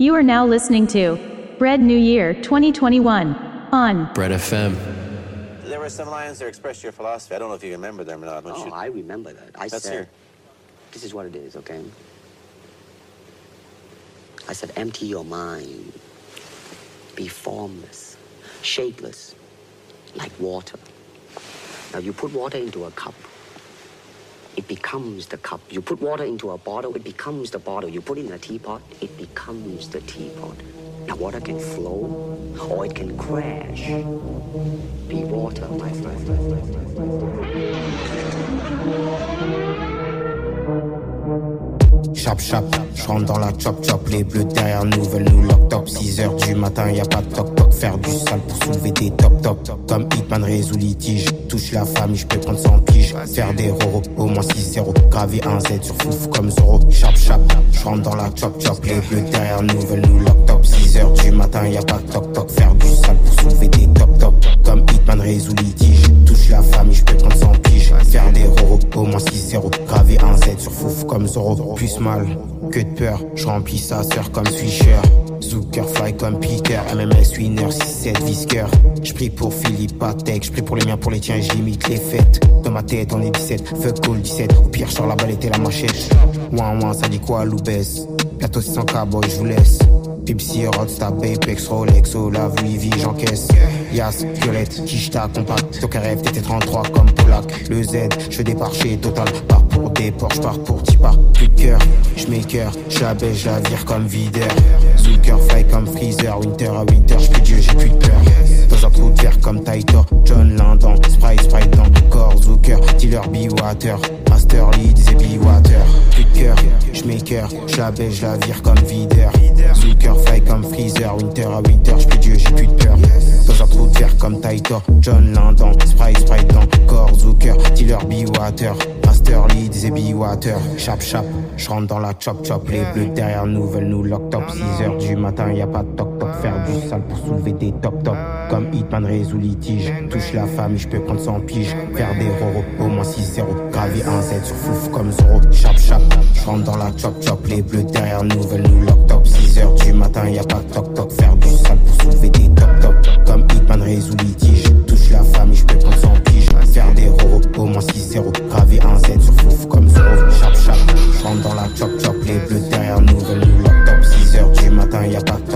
You are now listening to Bread New Year 2021 on Bread FM. There were some lines that expressed your philosophy. I don't know if you remember them or not. Oh, you- I remember that. I Let's said, hear. this is what it is, okay? I said, empty your mind. Be formless, shapeless, like water. Now, you put water into a cup, it becomes the cup. You put water into a bottle, it becomes the bottle. You put it in a teapot, it becomes the teapot. Now, water can flow or it can crash. Be water, my friend. Chap chap, je rentre dans la chop chop, les bleus derrière nous veulent nous lock top. 6 heures du matin, y a pas de toc toc, faire du sale pour soulever des top top. Comme Hitman résout litige, touche la famille, je peux prendre 100 piges Faire des roros, au moins 6-0, graver un Z sur fouf comme Zoro. Chap chap, je rentre dans la chop chop, les bleus derrière nous veulent nous lock top 6 heures du matin, y a pas toc toc, faire du sale pour soulever des top top Comme Hitman résout litige, touche la famille, je peux prendre 100 piges Faire des roros, au moins 6-0, graver un Z sur fouf comme Zoro Plus mal que de peur, je remplis sa sœur comme Swisher. Zucker fly comme Peter, MMS winner 6-7 visqueur. Je prie pour Philippe Patek, je prie pour les miens, pour les tiens, j'imite les fêtes. Dans ma tête, on est 17, fuck all 17. Au pire, je la balle et la machette. Ouin ouin, ça dit quoi, Loubès? Bientôt 600 cowboy, je vous laisse. Pepsi, Rodstar, Apex, Rolex, Olaf, Louis V, j'encaisse. Yas, Violette, Kishta, compact, Toka rêve, TT33 comme Polak. Le Z, je départ chez Total, pars pour des Porsche, pars pour Tipa. Plus de cœur, je cœur, je la baisse, je la vire comme videur. Zucker, fly comme Freezer, Winter à Winter, je Dieu, j'ai plus de peur. Dans un trou de verre comme Taito, John Lindan, Sprite, Sprite dans corps, Zucker, dealer, Be-Water, Master Lee, disait Be-Water. Plus de cœur, je cœur, je la baisse, je la vire comme videur. Zucker, fly comme Freezer, Winter à Winter, je Dieu, j'ai plus de peur. Dans un trou de verre comme Taito, John Lindan, Sprite, Sprite dans corps, Zucker, dealer, Be-Water, Master Lee, disait Be-Water. Chap, chap, je rentre dans la chop chop, les bleus derrière nous veulent nous lock top 6 heures du matin, y a pas de toc toc, faire du sale pour soulever des top top Comme Hitman résout litige, touche la famille, je peux prendre 100 piges Faire des roros, au moins 6-0, graver un Z sur fouf comme Zoro Chap chap, je rentre dans la chop chop, les bleus derrière nous veulent nous lock top. 6 heures du matin, y a pas toc toc, faire du sale pour soulever des top top Comme Hitman résout litige, touche la famille, je peux prendre 100 piges Faire des roros, au moins 6-0, graver un Z sur fouf comme Zoro Chap chap, je rentre dans la chop chop, les bleus derrière nous veulent nous lock top. 6 heures du matin, y a pas toc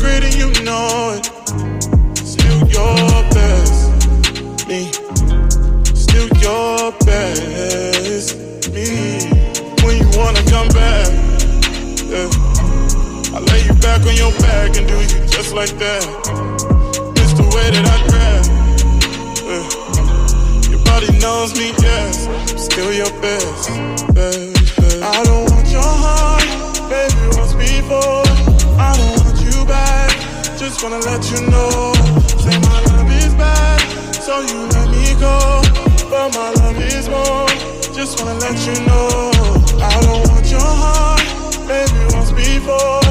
downgrade and you know it. Still your best, me. Still your best, me. When you wanna come back, yeah. I lay you back on your back and do you just like that. It's the way that I grab. Yeah. Your body knows me, yes. Still your best, best. Just wanna let you know. Say my love is bad, so you let me go. But my love is more. Just wanna let you know. I don't want your heart, baby, once before.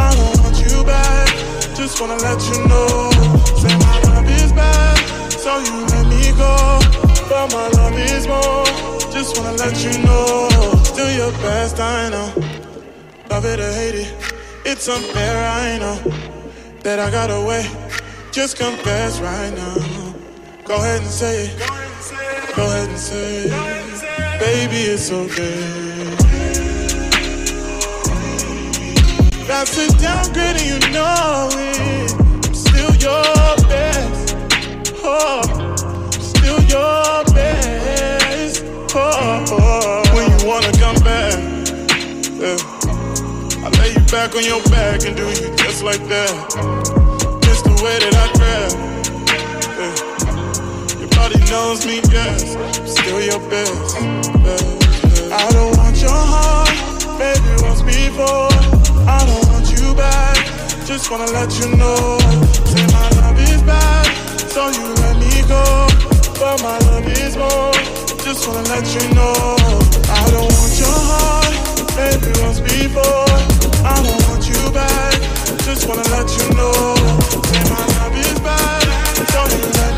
I don't want you back. Just wanna let you know. Say my love is bad, so you let me go. But my love is more. Just wanna let you know. Still your best, I know. Love it or hate it. It's unfair, I know that I got away. Just confess right now. Go ahead and say it. Go ahead and say it. Baby, it's okay. That's a downgrade and you know it. I'm still your best. Oh, I'm still your best. Oh, when back on your back and do you just like that. It's the way that I grab. Yeah. Your body knows me, yes. Still your best, best. I don't want your heart, baby, once before. I don't want you back. Just wanna let you know. Say my love is bad, so you let me go. But my love is more. Just wanna let you know. I don't want your heart, baby, once before. I don't want you back. Just wanna let you know. My love is bad, you let